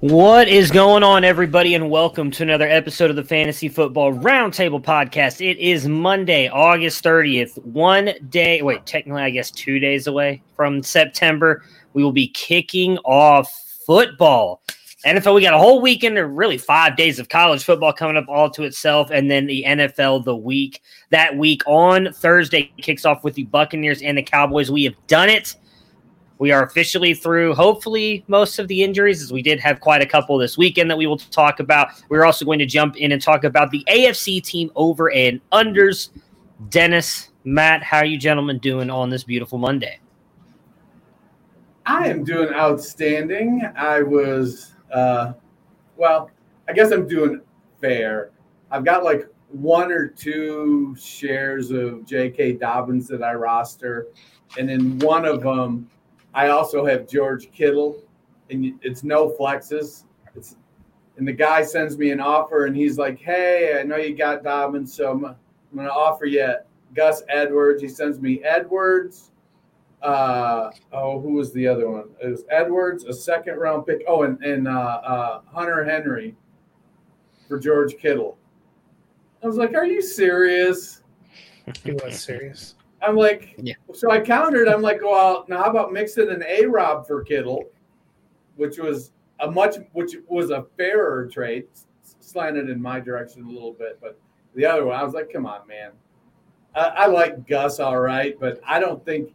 What is going on, everybody, and welcome to another episode of the Fantasy Football Roundtable Podcast. It is Monday, August 30th, one day, wait, technically, I guess two days away from September. We will be kicking off football. NFL, we got a whole weekend, or really five days of college football coming up all to itself, and then the NFL the week. That week on Thursday kicks off with the Buccaneers and the Cowboys. We have done it. We are officially through, hopefully, most of the injuries, as we did have quite a couple this weekend that we will talk about. We're also going to jump in and talk about the AFC team over and unders. Dennis, Matt, how are you gentlemen doing on this beautiful Monday? I am doing outstanding. I was, uh, well, I guess I'm doing fair. I've got like one or two shares of J.K. Dobbins that I roster, and then one of them I also have George Kittle, and it's no flexes. It's and the guy sends me an offer, and he's like, "Hey, I know you got Dobbins, so I'm, I'm going to offer you Gus Edwards." He sends me Edwards. Uh, oh, who was the other one? It was Edwards, a second round pick. Oh, and and uh, uh, Hunter Henry for George Kittle. I was like, "Are you serious?" He was serious. I'm like, yeah. So I countered. I'm like, well, now how about mixing an A Rob for Kittle, which was a much, which was a fairer trade, slanted in my direction a little bit, but the other one, I was like, come on, man. I, I like Gus all right, but I don't think.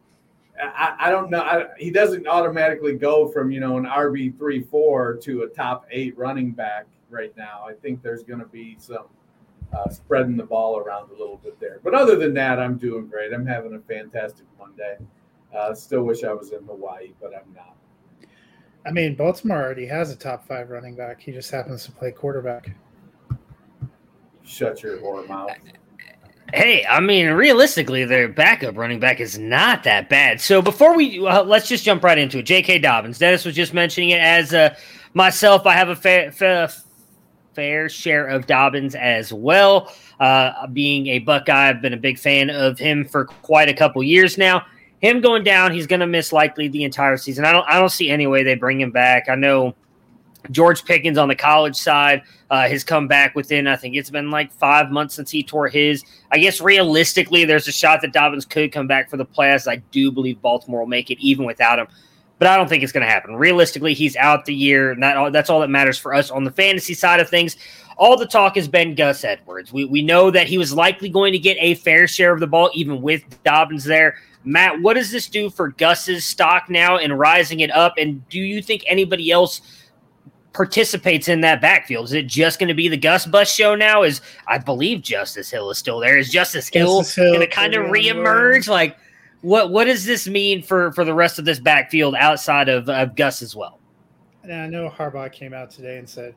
I, I don't know. I, he doesn't automatically go from you know an RB three four to a top eight running back right now. I think there's going to be some uh, spreading the ball around a little bit there. But other than that, I'm doing great. I'm having a fantastic Monday. Uh, still wish I was in Hawaii, but I'm not. I mean, Baltimore already has a top five running back. He just happens to play quarterback. Shut your whore mouth. Hey, I mean, realistically, their backup running back is not that bad. So before we uh, let's just jump right into it. J.K. Dobbins. Dennis was just mentioning it as uh, myself. I have a fa- fa- fair share of Dobbins as well. Uh, being a Buckeye, I've been a big fan of him for quite a couple years now. Him going down, he's going to miss likely the entire season. I don't, I don't see any way they bring him back. I know George Pickens on the college side uh, has come back within, I think it's been like five months since he tore his. I guess realistically, there's a shot that Dobbins could come back for the playoffs. I do believe Baltimore will make it even without him but I don't think it's going to happen. Realistically, he's out the year, and that, that's all that matters for us on the fantasy side of things. All the talk has been Gus Edwards. We, we know that he was likely going to get a fair share of the ball, even with Dobbins there. Matt, what does this do for Gus's stock now and rising it up? And do you think anybody else participates in that backfield? Is it just going to be the Gus Bus show now? Is I believe Justice Hill is still there? Is Justice Hill, Hill going to kind of reemerge? Like, what what does this mean for for the rest of this backfield outside of, of Gus as well? And I know Harbaugh came out today and said,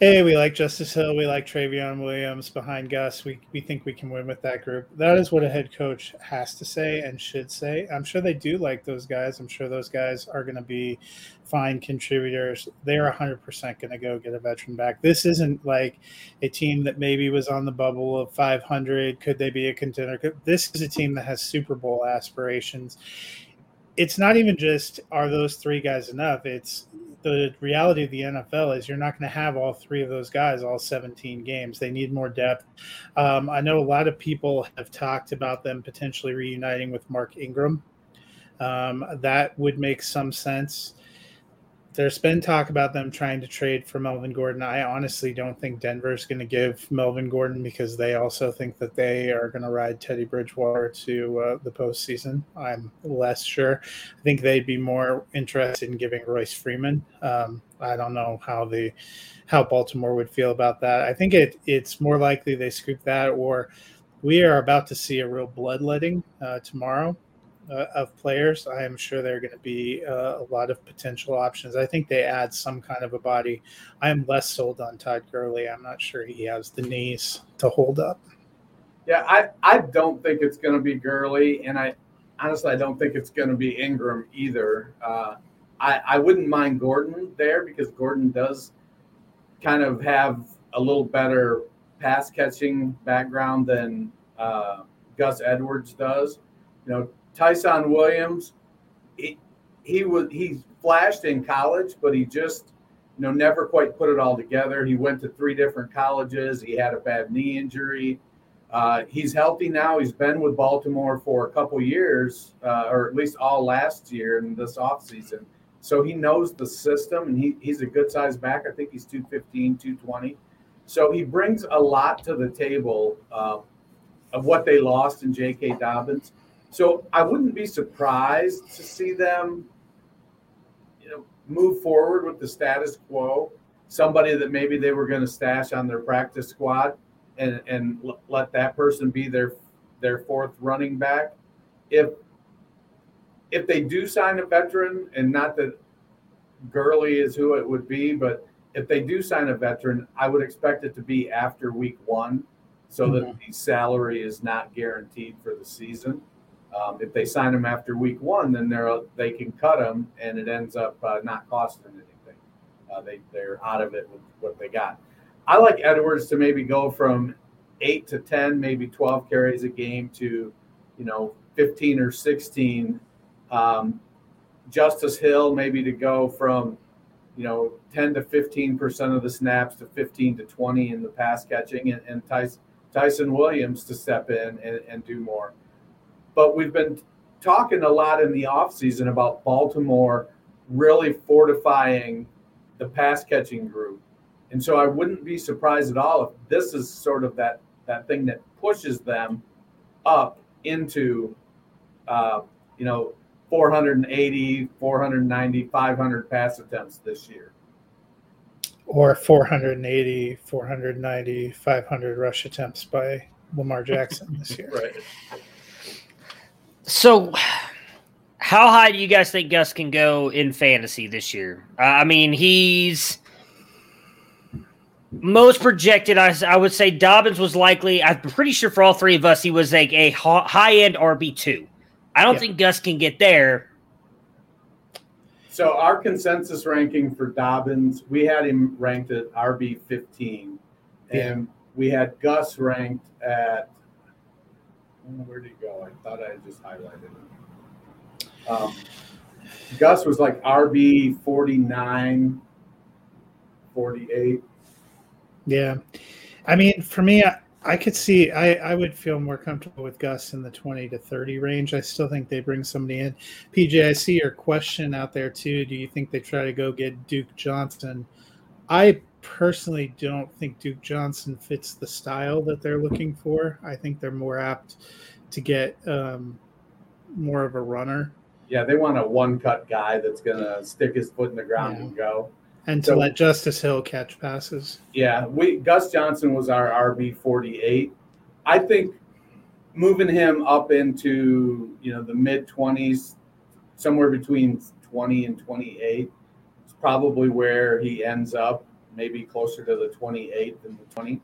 "Hey, we like Justice Hill, we like Trayveon Williams behind Gus. We we think we can win with that group." That is what a head coach has to say and should say. I'm sure they do like those guys. I'm sure those guys are going to be fine contributors. They're 100% going to go get a veteran back. This isn't like a team that maybe was on the bubble of 500. Could they be a contender? This is a team that has Super Bowl aspirations. It's not even just are those three guys enough? It's the reality of the NFL is you're not going to have all three of those guys all 17 games. They need more depth. Um, I know a lot of people have talked about them potentially reuniting with Mark Ingram. Um, that would make some sense there's been talk about them trying to trade for Melvin Gordon. I honestly don't think Denver's going to give Melvin Gordon because they also think that they are going to ride Teddy Bridgewater to uh, the postseason. I'm less sure. I think they'd be more interested in giving Royce Freeman. Um, I don't know how the how Baltimore would feel about that. I think it it's more likely they scoop that or we are about to see a real bloodletting uh, tomorrow uh, of players, I am sure there are going to be uh, a lot of potential options. I think they add some kind of a body. I am less sold on Todd Gurley. I'm not sure he has the knees to hold up. Yeah, I, I don't think it's going to be Gurley, and I honestly I don't think it's going to be Ingram either. Uh, I I wouldn't mind Gordon there because Gordon does kind of have a little better pass catching background than uh, Gus Edwards does. You know, Ty'Son Williams, he, he was he flashed in college, but he just you know never quite put it all together. He went to three different colleges. He had a bad knee injury. Uh, he's healthy now. He's been with Baltimore for a couple years, uh, or at least all last year and this offseason. So he knows the system, and he, he's a good size back. I think he's 215, 220. So he brings a lot to the table uh, of what they lost in J.K. Dobbins. So I wouldn't be surprised to see them, you know, move forward with the status quo. Somebody that maybe they were going to stash on their practice squad, and and let that person be their their fourth running back. If if they do sign a veteran, and not that Gurley is who it would be, but if they do sign a veteran, I would expect it to be after week one, so mm-hmm. that the salary is not guaranteed for the season. Um, if they sign him after week one, then they're they can cut him, and it ends up uh, not costing anything. Uh, they they're out of it with what they got. I like Edwards to maybe go from eight to ten, maybe twelve carries a game to, you know, fifteen or sixteen. Um, Justice Hill maybe to go from, you know, ten to fifteen percent of the snaps to fifteen to twenty in the pass catching, and, and Ty'Son, Williams to step in and, and do more. But we've been talking a lot in the offseason about Baltimore really fortifying the pass catching group. And so I wouldn't be surprised at all if this is sort of that that thing that pushes them up into uh, you know 480, 490, 500 pass attempts this year. Or 480, 490, 500 rush attempts by Lamar Jackson this year. right. So, how high do you guys think Gus can go in fantasy this year? Uh, I mean, he's most projected. I, I would say Dobbins was likely. I'm pretty sure for all three of us, he was like a high end RB two. I don't yeah. think Gus can get there. So our consensus ranking for Dobbins, we had him ranked at RB 15, and we had Gus ranked at where'd he go? I thought I had just highlighted him. Um, Gus was like RB 49, 48. Yeah. I mean, for me, I, I could see, I, I would feel more comfortable with Gus in the 20 to 30 range. I still think they bring somebody in. PJ, I see your question out there too. Do you think they try to go get Duke Johnson? I personally don't think Duke Johnson fits the style that they're looking for. I think they're more apt to get um, more of a runner. Yeah, they want a one cut guy that's going to stick his foot in the ground yeah. and go. And to let Justice Hill catch passes. Yeah, we Gus Johnson was our RB forty eight. I think moving him up into you know the mid twenties, somewhere between twenty and twenty eight, is probably where he ends up maybe closer to the 28 than the 20.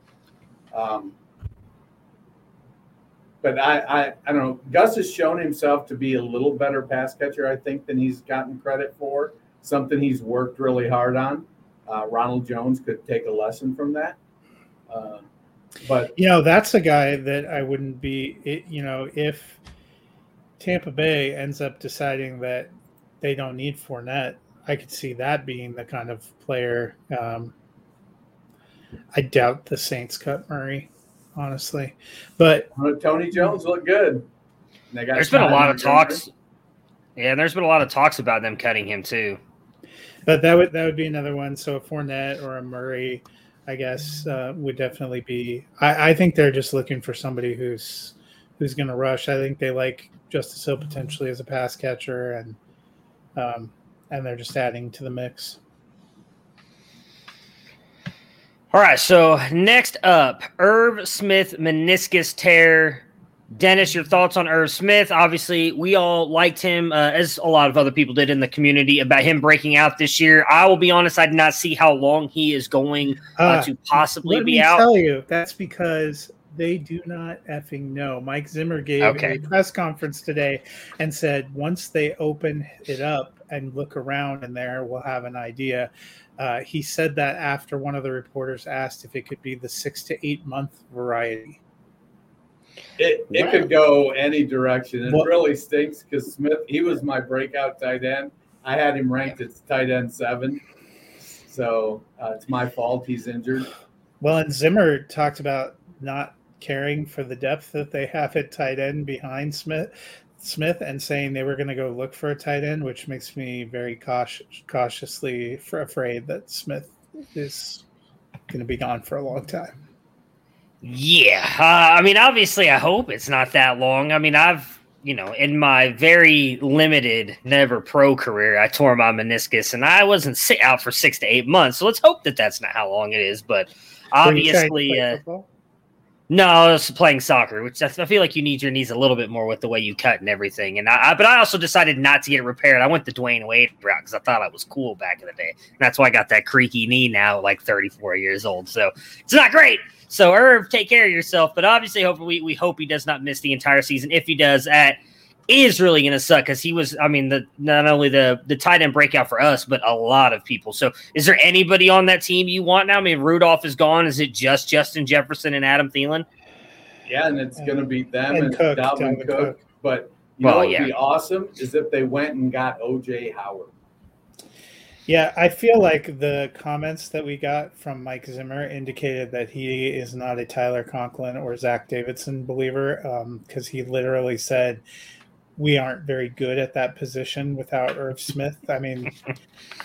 Um, but I, I, I don't know. Gus has shown himself to be a little better pass catcher, I think, than he's gotten credit for. Something he's worked really hard on. Uh, Ronald Jones could take a lesson from that. Uh, but you know, that's a guy that I wouldn't be. It, you know, if Tampa Bay ends up deciding that they don't need Fournette, I could see that being the kind of player. Um, I doubt the Saints cut Murray, honestly, but Tony Jones looked good. There's been a lot of talks. Yeah, there's been a lot of talks about them cutting him too. But that would that would be another one. So a Fournette or a Murray, I guess, uh, would definitely be. I, I think they're just looking for somebody who's who's going to rush. I think they like Justice Hill potentially as a pass catcher, and um, and they're just adding to the mix. All right, so next up, Irv Smith meniscus tear. Dennis, your thoughts on Irv Smith? Obviously, we all liked him, uh, as a lot of other people did in the community, about him breaking out this year. I will be honest; I did not see how long he is going uh, uh, to possibly let be me out. Tell you, that's because they do not effing know. Mike Zimmer gave okay. a press conference today and said once they open it up and look around in there, we'll have an idea. Uh, he said that after one of the reporters asked if it could be the six to eight month variety. It, it wow. could go any direction. It well, really stinks because Smith, he was my breakout tight end. I had him ranked as tight end seven. So uh, it's my fault he's injured. Well, and Zimmer talked about not caring for the depth that they have at tight end behind Smith. Smith and saying they were going to go look for a tight end, which makes me very cautious, cautiously afraid that Smith is going to be gone for a long time. Yeah, uh, I mean, obviously, I hope it's not that long. I mean, I've you know, in my very limited, never pro career, I tore my meniscus, and I wasn't out for six to eight months. So let's hope that that's not how long it is. But obviously, uh, no, I was playing soccer, which I feel like you need your knees a little bit more with the way you cut and everything. And I, but I also decided not to get it repaired. I went the Dwayne Wade route because I thought I was cool back in the day. And that's why I got that creaky knee now, like 34 years old. So it's not great. So Irv, take care of yourself. But obviously, hopefully, we, we hope he does not miss the entire season. If he does, at is really going to suck because he was, I mean, the not only the the tight end breakout for us, but a lot of people. So, is there anybody on that team you want now? I mean, Rudolph is gone. Is it just Justin Jefferson and Adam Thielen? Yeah, and it's going to be them and, and Cook, Dalvin Cook. Cook. But you well, know what yeah. would be awesome is if they went and got OJ Howard. Yeah, I feel like the comments that we got from Mike Zimmer indicated that he is not a Tyler Conklin or Zach Davidson believer because um, he literally said we aren't very good at that position without Irv Smith. I mean,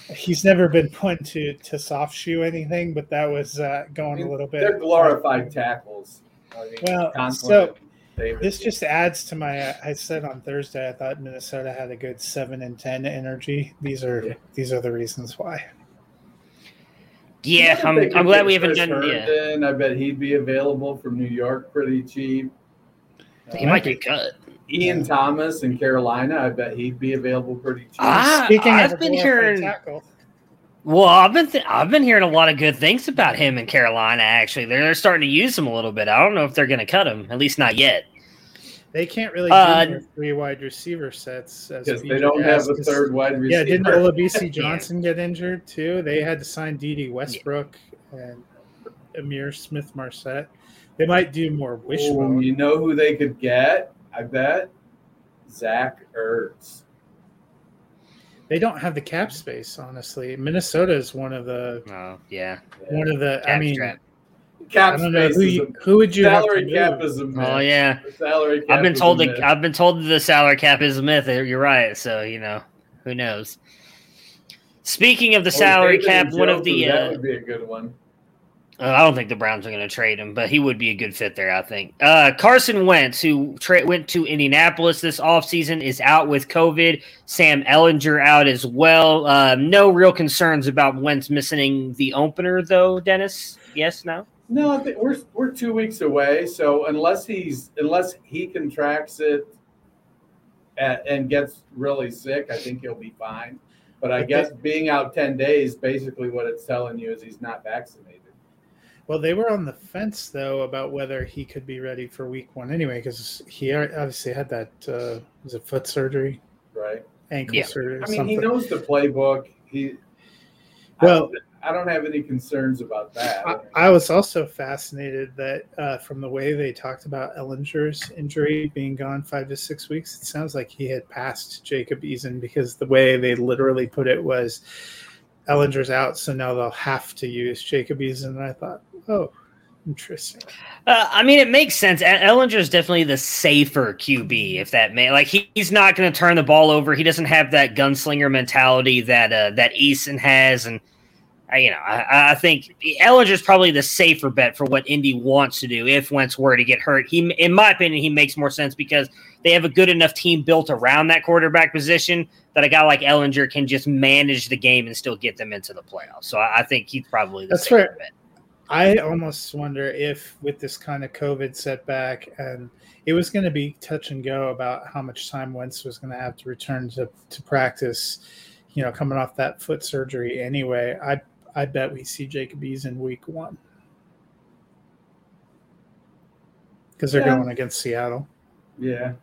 he's never been put to to soft shoe anything, but that was uh, going I mean, a little bit. They're glorified tackles. I mean, well, so this just adds to my. I said on Thursday I thought Minnesota had a good seven and ten energy. These are yeah. these are the reasons why. Yeah, I'm, I'm glad we haven't done. Yeah. I bet he'd be available from New York pretty cheap. He uh, might get cut. Ian yeah. Thomas in Carolina, I bet he'd be available pretty cheap. Ah, Speaking I've been hearing. Tackle. Well, I've been th- I've been hearing a lot of good things about him in Carolina. Actually, they're, they're starting to use him a little bit. I don't know if they're going to cut him, at least not yet. They can't really uh, do three wide receiver sets because they don't have a third wide receiver. Yeah, didn't Olabisi Johnson yeah. get injured too? They had to sign Dede Westbrook yeah. and Ihmir Smith-Marsette. They might do more wishbone. Oh, you know who they could get? I bet Zach Ertz. They don't have the cap space, honestly. Minnesota is one of the. Oh yeah. One of the. Cap I mean. Strap. Cap space. Who, you, who, would you salary cap is a myth. Oh yeah. The salary cap I've been told that I've been told that the salary cap is a myth. You're right. So you know, who knows? Speaking of the oh, salary cap, one of the uh, that would be a good one. Uh, I don't think the Browns are going to trade him, but he would be a good fit there, I think. Uh, Carson Wentz, who tra- went to Indianapolis this offseason, is out with COVID. Sam Ehlinger out as well. Uh, no real concerns about Wentz missing the opener, though, Dennis? Yes, no? No, I think we're, we're two weeks away. So unless he's unless he contracts it and, and gets really sick, I think he'll be fine. But I guess being out 10 days, basically what it's telling you is he's not vaccinated. Well, they were on the fence though about whether he could be ready for week one anyway, because he obviously had that uh, was it foot surgery, right? Ankle yeah. surgery. I mean, something. he knows the playbook. He well, I don't have any concerns about that. I, I was also fascinated that uh, from the way they talked about Ehlinger's injury being gone five to six weeks, it sounds like he had passed Jacob Eason because the way they literally put it was Ehlinger's out, so now they'll have to use Jacoby's. And I thought, oh, interesting. Uh, I mean, it makes sense. Ehlinger is definitely the safer QB, if that may. Like he, he's not going to turn the ball over. He doesn't have that gunslinger mentality that uh, that Eason has, and uh, you know, I, I think is probably the safer bet for what Indy wants to do. If Wentz were to get hurt, he, in my opinion, he makes more sense because they have a good enough team built around that quarterback position that a guy like Ehlinger can just manage the game and still get them into the playoffs. So I, I think he's probably the That's safer fair. bet. I almost wonder if, with this kind of COVID setback, and it was going to be touch and go about how much time Wentz was going to have to return to, to practice, you know, coming off that foot surgery anyway. I I bet we see Jacob Eason in week one because they're Yeah. going against Seattle. Yeah.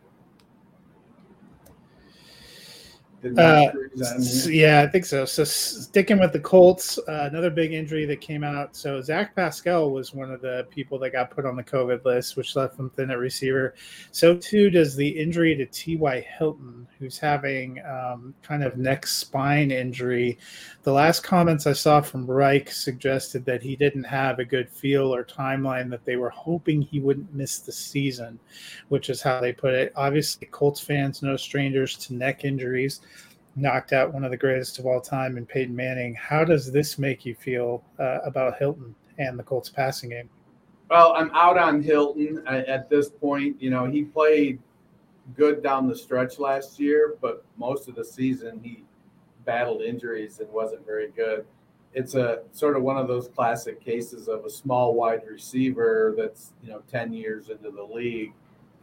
The Uh, injuries on S- here. Yeah, I think so. So sticking with the Colts, uh, another big injury that came out. So Zach Pascal was one of the people that got put on the COVID list, which left him thin at receiver. So too does the injury to T.Y. Hilton, who's having um, kind of neck spine injury. The last comments I saw from Reich suggested that he didn't have a good feel or timeline that they were hoping he wouldn't miss the season, which is how they put it. Obviously, Colts fans no strangers to neck injuries knocked out one of the greatest of all time in Peyton Manning. How does this make you feel uh, about Hilton and the Colts passing game? Well, I'm out on Hilton I- at this point. You know, he played good down the stretch last year, but most of the season he battled injuries and wasn't very good. It's a sort of one of those classic cases of a small wide receiver that's, you know, 10 years into the league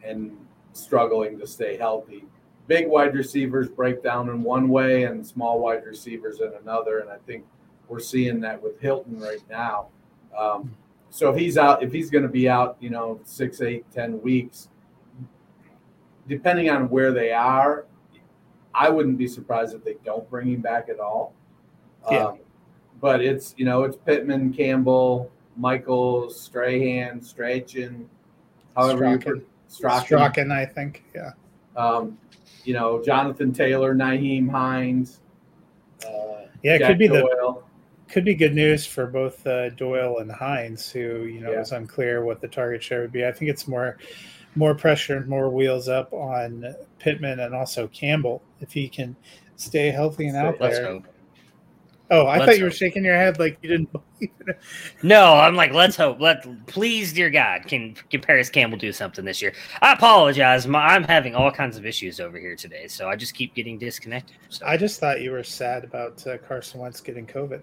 and struggling to stay healthy. Big wide receivers break down in one way and small wide receivers in another. And I think we're seeing that with Hilton right now. Um, so if he's out, if he's going to be out, you know, six, eight, ten weeks, depending on where they are, I wouldn't be surprised if they don't bring him back at all. Yeah. Um, but it's you know it's Pittman, Campbell, Michaels, Strahan, Strachan, however you Strachan. put Strachan. Strachan, I think. Yeah. Um, you know Jonathan Taylor, Nyheim Hines. Uh, Yeah, it Jack could be the could be good news for both uh, Doyle and Hines, who you know Yeah. it's unclear what the target share would be. I think it's more more pressure and more wheels up on Pittman and also Campbell if he can stay healthy and out Let's there. hope. Oh, I Let's thought you were shaking your head like you didn't believe it. No, I'm like, let's hope. Let please, dear God, can can Parris Campbell do something this year? I apologize. My, I'm having all kinds of issues over here today, so I just keep getting disconnected. So. I just thought you were sad about uh, Carson Wentz getting COVID.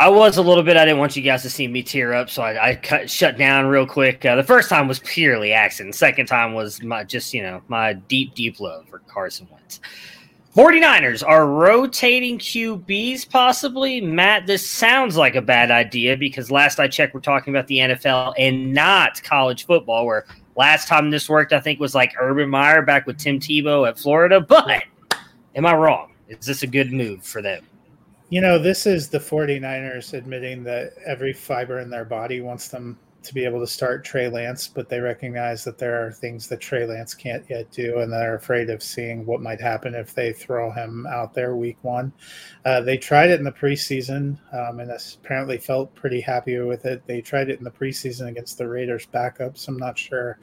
I was a little bit. I didn't want you guys to see me tear up, so I, I cut shut down real quick. Uh, the first time was purely accident. Second time was my just you know my deep deep love for Carson Wentz. 49ers are rotating QBs possibly. Matt, this sounds like a bad idea because last I checked, we're talking about the NFL and not college football. Where last time this worked, I think was like Urban Meyer back with Tim Tebow at Florida. But am I wrong? Is this a good move for them? You know, this is the 49ers admitting that every fiber in their body wants them to be able to start Trey Lance, but they recognize that there are things that Trey Lance can't yet do, and they're afraid of seeing what might happen if they throw him out there week one. Uh, they tried it in the preseason um, and apparently felt pretty happy with it. They tried it in the preseason against the Raiders backups. I'm not sure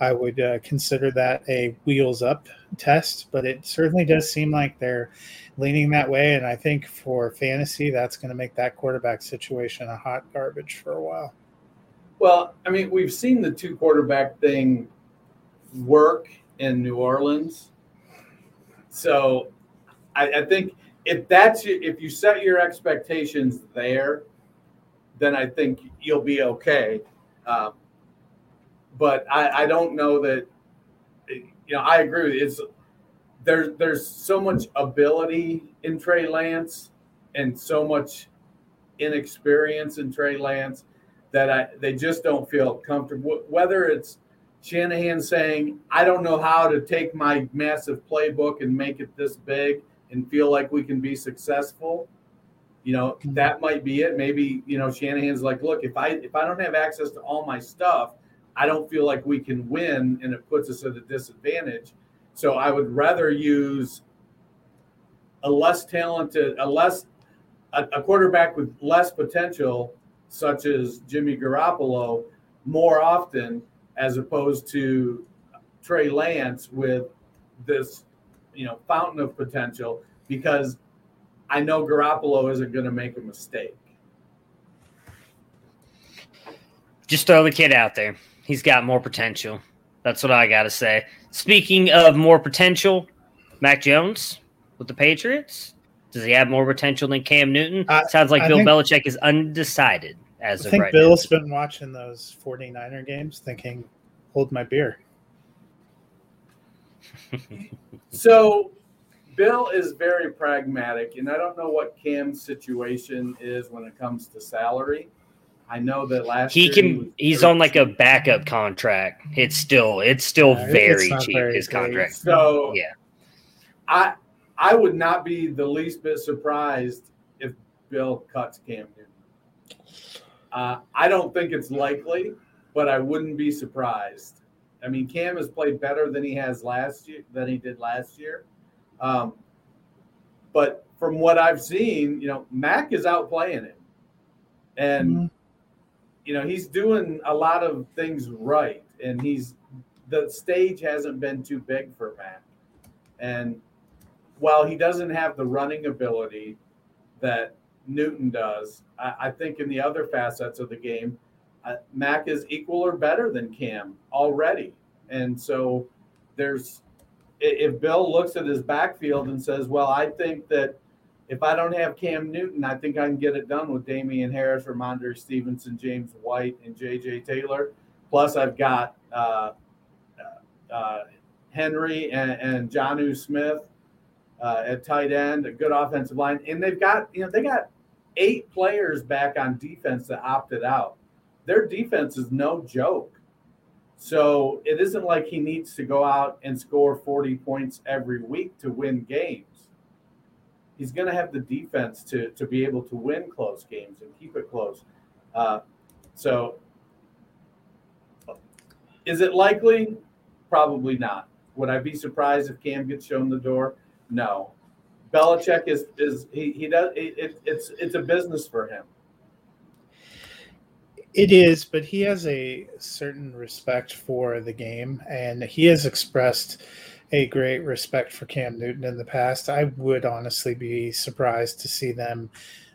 I would uh, consider that a wheels up test, but it certainly does seem like they're leaning that way. And I think for fantasy, that's going to make that quarterback situation a hot garbage for a while. Well, I mean, we've seen the two quarterback thing work in New Orleans. So I, I think if that's if you set your expectations there, then I think you'll be okay. Um, but I, I don't know that you know I agree with you. It's there's there's so much ability in Trey Lance and so much inexperience in Trey Lance that I they just don't feel comfortable. Whether it's Shanahan saying, "I don't know how to take my massive playbook and make it this big and feel like we can be successful," you know mm-hmm. that might be it. Maybe you know Shanahan's like, look, if I if I don't have access to all my stuff, I don't feel like we can win, and it puts us at a disadvantage. So I would rather use a less talented, a less a, a quarterback with less potential, such as Jimmy Garoppolo, more often as opposed to Trey Lance with this, you know, fountain of potential because I know Garoppolo isn't going to make a mistake. Just throw the kid out there. He's got more potential. That's what I got to say. Speaking of more potential, Mac Jones with the Patriots. Does he have more potential than Cam Newton? I- Sounds like I Bill think- Belichick is undecided as I of think right Bill's been watching those 49er games thinking, hold my beer. So Bill is very pragmatic, and I don't know what Cam's situation is when it comes to salary. I know that last He year can. was He's on like a backup contract. It's still. It's still Yeah, very not cheap. very his great. contract. So Yeah. I I would not be the least bit surprised if Bill cuts Cam Newton. Uh, I don't think it's likely, but I wouldn't be surprised. I mean, Cam has played better than he has last year than he did last year. Um, but from what I've seen, you know, Mac is outplaying him, and Mhm. you know he's doing a lot of things right, and he's the stage hasn't been too big for Mac, and while he doesn't have the running ability that Newton does, I, I think in the other facets of the game, uh, Mac is equal or better than Cam already. And so there's, if Bill looks at his backfield and says, well, I think that if I don't have Cam Newton, I think I can get it done with Damien Harris, Rhamondre Stevenson, James White, and JJ Taylor. Plus, I've got uh, uh, Henry and, and Jonnu Smith uh, at tight end, a good offensive line, and they've got you know they got eight players back on defense that opted out. Their defense is no joke. So it isn't like he needs to go out and score 40 points every week to win games. He's going to have the defense to, to be able to win close games and keep it close. Uh, so is it likely? Probably not. Would I be surprised if Cam gets shown the door? No. Belichick is is he he does it, it, it's it's a business for him. It is, but he has a certain respect for the game, and he has expressed a great respect for Cam Newton in the past. I would honestly be surprised to see them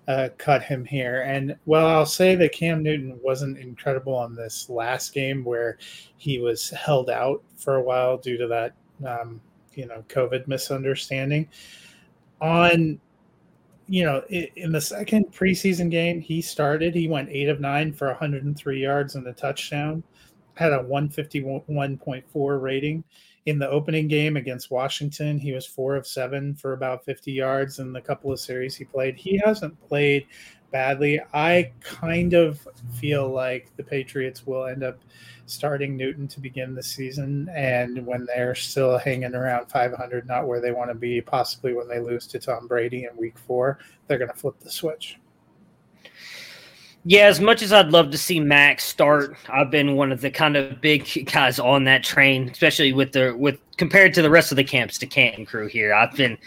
uh, cut him here. And well, I'll say that Cam Newton wasn't incredible on this last game where he was held out for a while due to that, um, you know, COVID misunderstanding. On you know, in the second preseason game, he started. He went eight of nine for 103 yards and a touchdown. Had a 151.4 rating. In the opening game against Washington, he was four of seven for about 50 yards in the couple of series he played. He hasn't played badly. I kind of feel like the Patriots will end up starting Newton to begin the season, and when they're still hanging around 500, not where they want to be, possibly when they lose to Tom Brady in Week Four, they're going to flip the switch. Yeah, as much as I'd love to see Max start, I've been one of the kind of big guys on that train, especially with the with compared to the rest of the camps to Canton crew here. I've been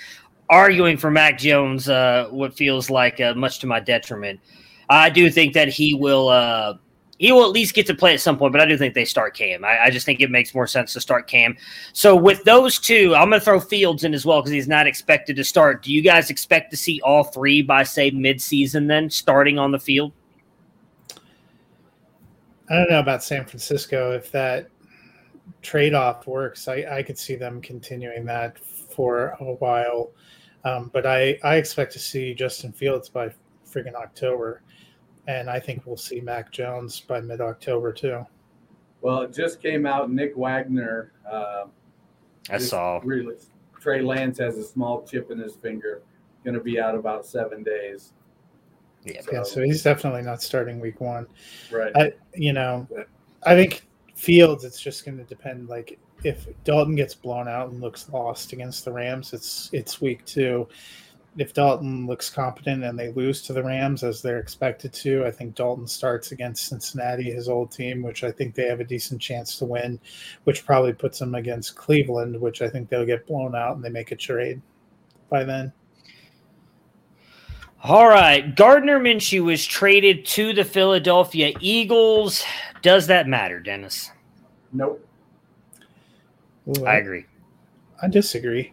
arguing for Mac Jones, uh, what feels like uh, much to my detriment. I do think that he will uh, he will at least get to play at some point, but I do think they start Cam. I, I just think it makes more sense to start Cam. So with those two, I'm going to throw Fields in as well because he's not expected to start. Do you guys expect to see all three by say midseason then starting on the field? I don't know about San Francisco if that trade off works. I, I could see them continuing that for a while, um, but I I expect to see Justin Fields by freaking October, and I think we'll see Mac Jones by mid October too. Well, it just came out. Nick Wagner. Uh, I saw. Really, Trey Lance has a small chip in his finger. Going to be out about seven days. Yeah. Yeah, so he's definitely not starting week one. right. I you know, I think Fields. It's just going to depend. Like if Dalton gets blown out and looks lost against the Rams, it's it's week two. if Dalton looks competent and they lose to the Rams as they're expected to, I think Dalton starts against Cincinnati, his old team, which I think they have a decent chance to win, which probably puts them against Cleveland, which I think they'll get blown out and they make a trade by then. All right. Gardner Minshew was traded to the Philadelphia Eagles. Does that matter, Dennis? Nope. Ooh, I agree. I disagree.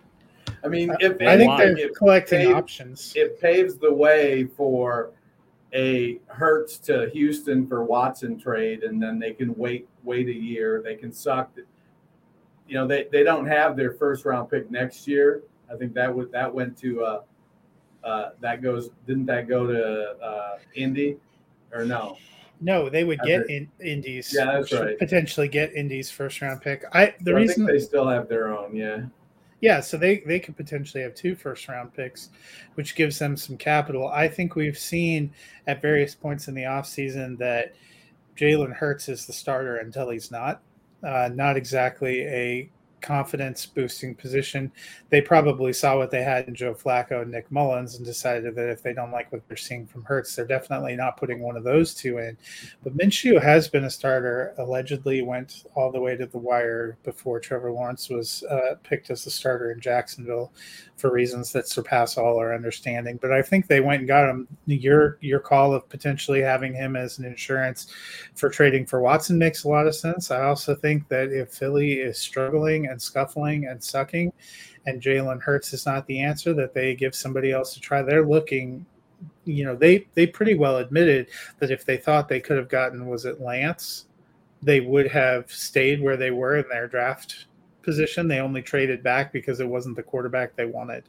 I mean, if I think anything, they're it collecting paves- options. it paves the way for a Hurts to Houston for Watson trade, and then they can wait wait a year. They can suck. You know, they, they don't have their first round pick next year. I think that would that went to uh, uh, that goes didn't that go to uh, Indy or no? No, they would get in Indies. Yeah, that's right. Potentially get Indies first round pick. I the I reason think they still have their own. Yeah. Yeah, so they they could potentially have two first round picks, which gives them some capital. I think we've seen at various points in the offseason that Jalen Hurts is the starter until he's not. Uh, not exactly a confidence boosting position. They probably saw what they had in Joe Flacco and Nick Mullens and decided that if they don't like what they're seeing from Hurts, they're definitely not putting one of those two in. But Minshew has been a starter. Allegedly, went all the way to the wire before Trevor Lawrence was uh, picked as the starter in Jacksonville for reasons that surpass all our understanding. But I think they went and got him. Your your call of potentially having him as an insurance for trading for Watson makes a lot of sense. I also think that if Philly is struggling and scuffling and sucking, and Jalen Hurts is not the answer, that they give somebody else to try. They're looking you know they they pretty well admitted that if they thought they could have gotten was it Lance, they would have stayed where they were in their draft position. They only traded back because it wasn't the quarterback they wanted,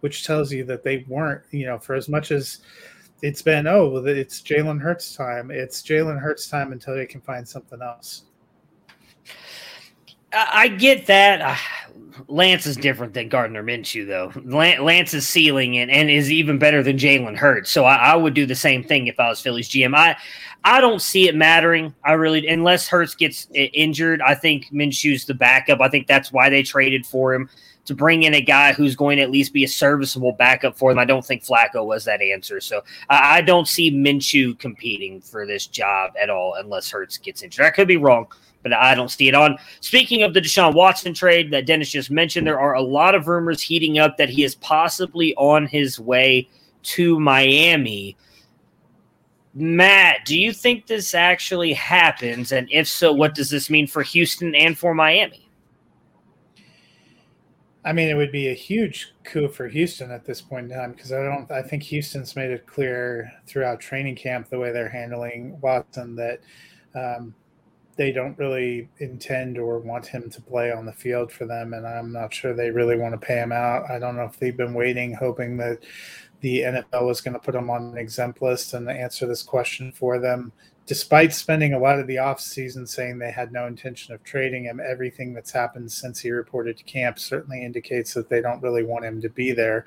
which tells you that they weren't, you know, for as much as it's been, oh, it's Jalen Hurts time. It's Jalen Hurts time until they can find something else. I, get that. Uh, Lance is different than Gardner Minshew, though. Lan- Lance's ceiling and, and is even better than Jalen Hurts. So I, I would do the same thing if I was Philly's GM. I I don't see it mattering. I really, unless Hurts gets injured, I think Minshew's the backup. I think that's why they traded for him to bring in a guy who's going to at least be a serviceable backup for them. I don't think Flacco was that answer. So I, I don't see Minshew competing for this job at all unless Hurts gets injured. I could be wrong, but I don't see it on. Speaking of the Deshaun Watson trade that Dennis just mentioned, there are a lot of rumors heating up that he is possibly on his way to Miami. Matt, do you think this actually happens? And if so, what does this mean for Houston and for Miami? I mean, it would be a huge coup for Houston at this point in time because I don't. I think Houston's made it clear throughout training camp the way they're handling Watson that um, they don't really intend or want him to play on the field for them, and I'm not sure they really want to pay him out. I don't know if they've been waiting, hoping that the NFL was going to put him on an exempt list and answer this question for them. Despite spending a lot of the offseason saying they had no intention of trading him, everything that's happened since he reported to camp certainly indicates that they don't really want him to be there.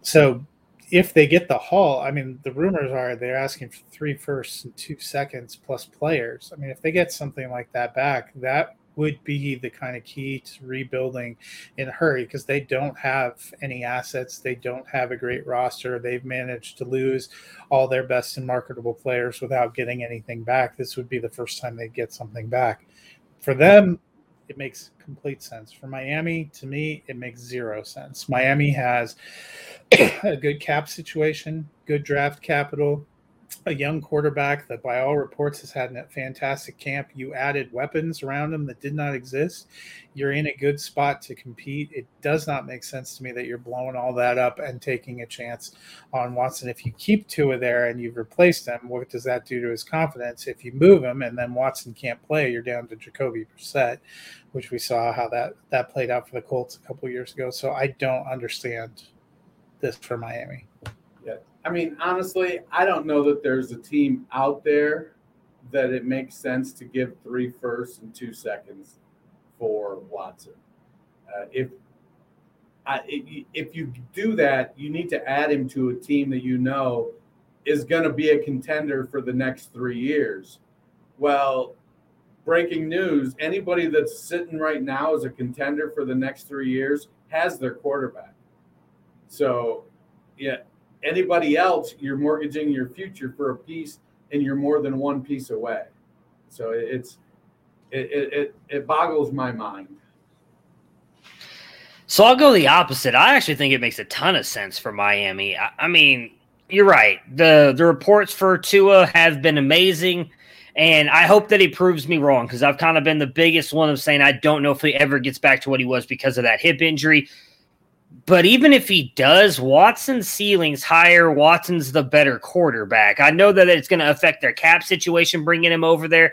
So if they get the haul, I mean, the rumors are they're asking for three firsts and two seconds plus players. I mean, if they get something like that back, that would be the kind of key to rebuilding in a hurry because they don't have any assets. They don't have a great roster. They've managed to lose all their best and marketable players without getting anything back. This would be the first time they get something back. For them, it makes complete sense. For Miami, to me, it makes zero sense. Miami has a good cap situation, good draft capital, a young quarterback that, by all reports, has had a fantastic camp. You added weapons around him that did not exist. You're in a good spot to compete. It does not make sense to me that you're blowing all that up and taking a chance on Watson. If you keep Tua there and you've replaced him, what does that do to his confidence? If you move him and then Watson can't play, you're down to Jacoby Brissett, which we saw how that that played out for the Colts a couple years ago. So I don't understand this for Miami. Yeah. I mean, honestly, I don't know that there's a team out there that it makes sense to give three firsts and two seconds for Watson. Uh, if I, if you do that, you need to add him to a team that you know is going to be a contender for the next three years. Well, breaking news: anybody that's sitting right now as a contender for the next three years has their quarterback. So yeah, anybody else, you're mortgaging your future for a piece, and you're more than one piece away. So it's it it, it boggles my mind. So I'll go the opposite. I actually think it makes a ton of sense for Miami. I, I mean, you're right. the The reports for Tua have been amazing, and I hope that he proves me wrong because I've kind of been the biggest one of saying I don't know if he ever gets back to what he was because of that hip injury. But even if he does, Watson's ceiling's higher. Watson's the better quarterback. I know that it's going to affect their cap situation bringing him over there.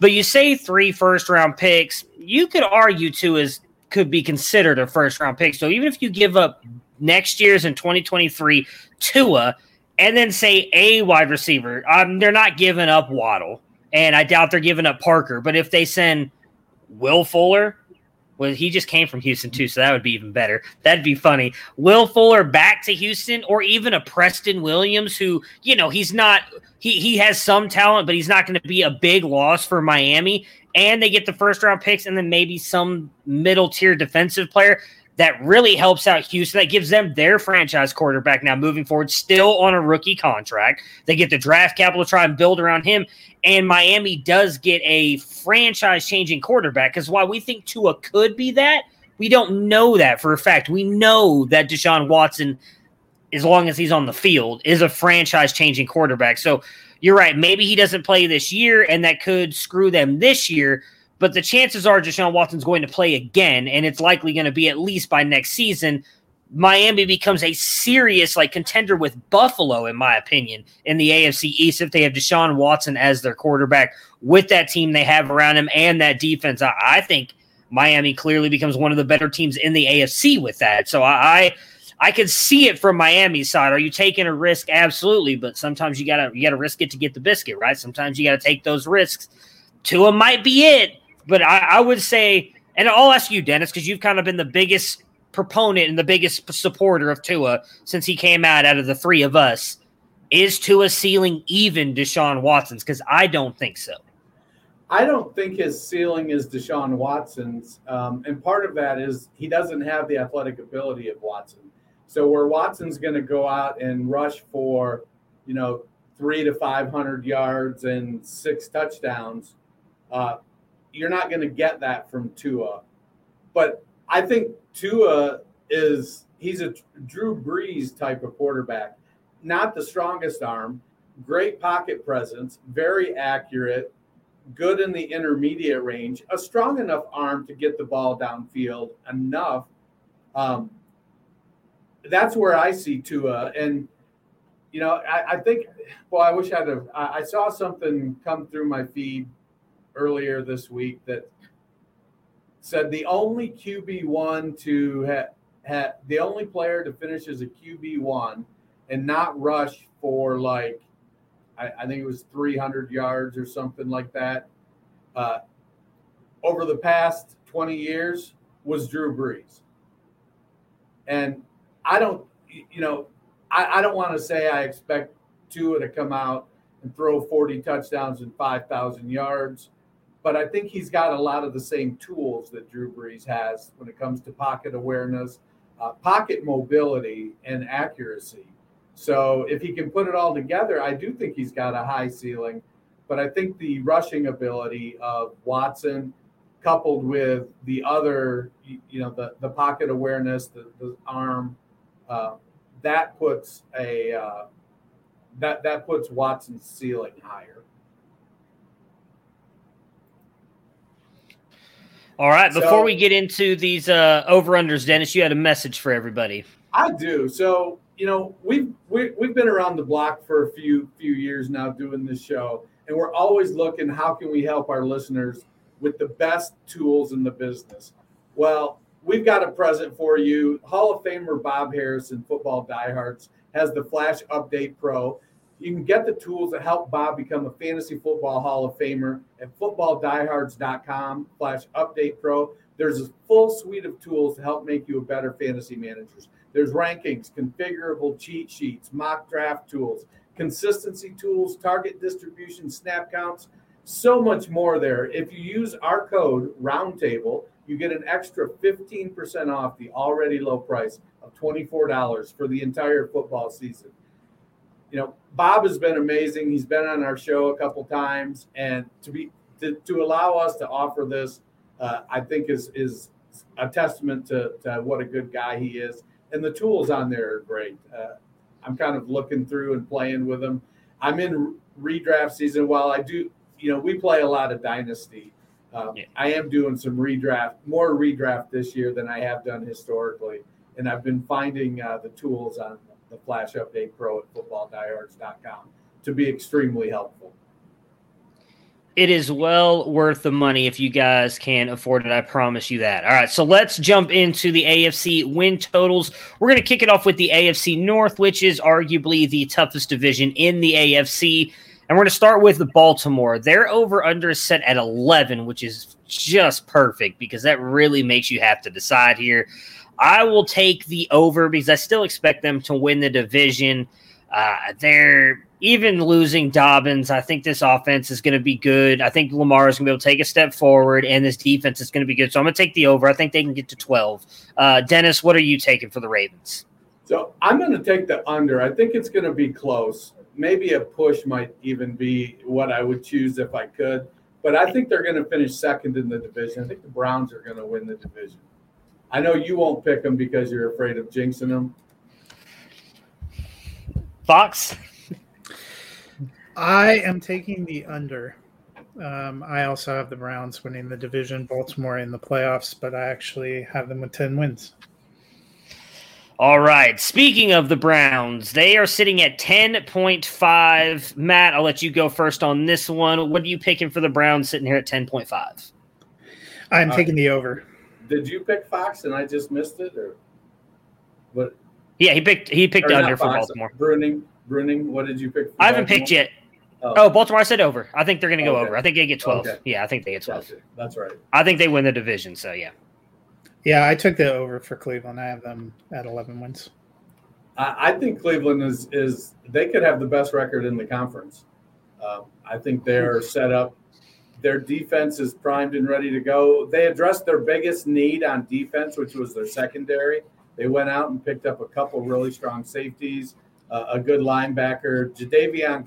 But you say three first round picks, you could argue Tua is could be considered a first round pick. So even if you give up next year's in 2023 Tua and then say a wide receiver, um, they're not giving up Waddle, and I doubt they're giving up Parker. But if they send Will Fuller, well, he just came from Houston too, so that would be even better. That'd be funny. Will Fuller back to Houston, or even a Preston Williams, who you know he's not he he has some talent, but he's not going to be a big loss for Miami and they get the first round picks and then maybe some middle tier defensive player that really helps out Houston. That gives them their franchise quarterback now moving forward, still on a rookie contract. They get the draft capital to try and build around him. And Miami does get a franchise changing quarterback because while we think Tua could be that, we don't know that for a fact. We know that Deshaun Watson, as long as he's on the field, is a franchise changing quarterback. So you're right. Maybe he doesn't play this year, and that could screw them this year. But the chances are Deshaun Watson's going to play again, and it's likely going to be at least by next season. Miami becomes a serious like contender with Buffalo, in my opinion, in the AFC East if they have Deshaun Watson as their quarterback with that team they have around him and that defense. I, I think Miami clearly becomes one of the better teams in the AFC with that. So I, I I can see it from Miami's side. Are you taking a risk? Absolutely, but sometimes you gotta you gotta risk it to get the biscuit, right? Sometimes you gotta take those risks. Tua might be it, but I, I would say, and I'll ask you, Dennis, because you've kind of been the biggest proponent and the biggest supporter of Tua since he came out out of the three of us. Is Tua ceiling even Deshaun Watson's? Because I don't think so. I don't think his ceiling is Deshaun Watson's, um, and part of that is he doesn't have the athletic ability of Watson. So where Watson's going to go out and rush for, you know, three to five hundred yards and six touchdowns, uh, you're not going to get that from Tua. But I think Tua is he's a Drew Brees type of quarterback, not the strongest arm, great pocket presence, very accurate, good in the intermediate range, a strong enough arm to get the ball downfield enough. Um, that's where I see Tua. And, you know, I, I think, well, I wish I, I, saw something come through my feed earlier this week that said the only QB1 to have, ha, the only player to finish as a QB1 and not rush for like, I, I think it was 300 yards or something like that. Uh, over the past 20 years was Drew Brees. And I don't, you know, I, I don't want to say I expect Tua to come out and throw 40 touchdowns and 5,000 yards, but I think he's got a lot of the same tools that Drew Brees has when it comes to pocket awareness, uh, pocket mobility, and accuracy. So if he can put it all together, I do think he's got a high ceiling. But I think the rushing ability of Watson, coupled with the other, you know, the, the pocket awareness, the, the arm, uh, that puts a uh, that that puts Watson's ceiling higher. All right. Before so, we get into these uh, over unders, Dennis, you had a message for everybody. I do. So you know we've we, have we have been around the block for a few few years now doing this show, and we're always looking how can we help our listeners with the best tools in the business. Well, we've got a present for you. Hall of Famer Bob Harrison, football diehards, has the Flash Update Pro. You can get the tools that help Bob become a fantasy football Hall of Famer at footballdiehards.com Flash Update Pro. There's a full suite of tools to help make you a better fantasy manager. There's rankings, configurable cheat sheets, mock draft tools, consistency tools, target distribution, snap counts, so much more there. If you use our code roundtable, you get an extra 15% off the already low price of $24 for the entire football season. You know, Bob has been amazing. He's been on our show a couple times, and to be to, to allow us to offer this, uh, I think is is a testament to, to what a good guy he is. And the tools on there are great. Uh, I'm kind of looking through and playing with them. I'm in redraft season. While I do, you know, we play a lot of dynasty. Um, yeah. I am doing some redraft, more redraft this year than I have done historically, and I've been finding uh, the tools on the Flash Update Pro at FootballDiehards.com to be extremely helpful it is well worth the money if you guys can afford it. I promise you that. All right, so let's jump into the AFC win totals. We're going to kick it off with the AFC North, which is arguably the toughest division in the AFC. And we're going to start with the Baltimore. They're over under set at 11, which is just perfect because that really makes you have to decide here. I will take the over because I still expect them to win the division. Uh, they're even losing Dobbins, I think this offense is going to be good. I think Lamar is going to be able to take a step forward, and this defense is going to be good. So I'm going to take the over. I think they can get to 12. Uh, Dennis, what are you taking for the Ravens? So I'm going to take the under. I think it's going to be close. Maybe a push might even be what I would choose if I could. But I think they're going to finish second in the division. I think the Browns are going to win the division. I know you won't pick them because you're afraid of jinxing them. Fox? I am taking the under. Um, I also have the Browns winning the division, Baltimore in the playoffs, but I actually have them with 10 wins. All right. Speaking of the Browns, they are sitting at 10.5. Matt, I'll let you go first on this one. What are you picking for the Browns sitting here at 10.5? I'm uh, taking the over. Did you pick Fox and I just missed it or what? Yeah, he picked he picked under for Baltimore. Bruning, Bruning, what did you pick? I haven't Baltimore? picked yet. Oh. oh. Baltimore I said over. I think they're going to go okay. over. I think they get 12. Okay. Yeah, I think they get 12. Gotcha. That's right. I think they win the division, so yeah. Yeah, I took the over for Cleveland. I have them at 11 wins. I, I think Cleveland is is they could have the best record in the conference. Um, I think they're set up. Their defense is primed and ready to go. They addressed their biggest need on defense, which was their secondary. They went out and picked up a couple really strong safeties, uh, a good linebacker. Jadeveon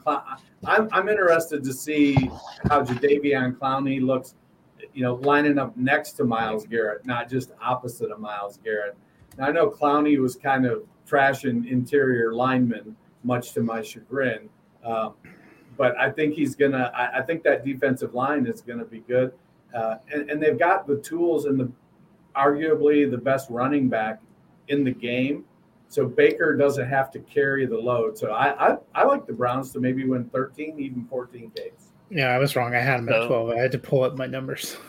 I'm, I'm interested to see how Jadeveon Clowney looks, you know, lining up next to Myles Garrett, not just opposite of Myles Garrett. Now, I know Clowney was kind of trashing interior linemen, much to my chagrin. Um, but I think he's gonna. I, I, think that defensive line is gonna be good, uh, and, and they've got the tools and the arguably the best running back in the game so Baker doesn't have to carry the load. So I, I, I like the Browns to maybe win 13, even 14 games. Yeah, I was wrong. I had them at 12. I had to pull up my numbers.